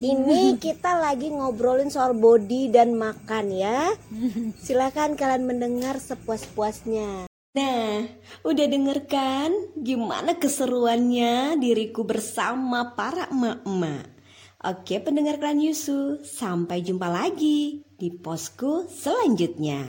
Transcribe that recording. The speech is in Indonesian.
Ini kita lagi ngobrolin soal body dan makan ya. Silahkan kalian mendengar sepuas-puasnya. Nah, udah denger kan gimana keseruannya diriku bersama para emak-emak? Oke pendengar klan Yusu, sampai jumpa lagi di posku selanjutnya.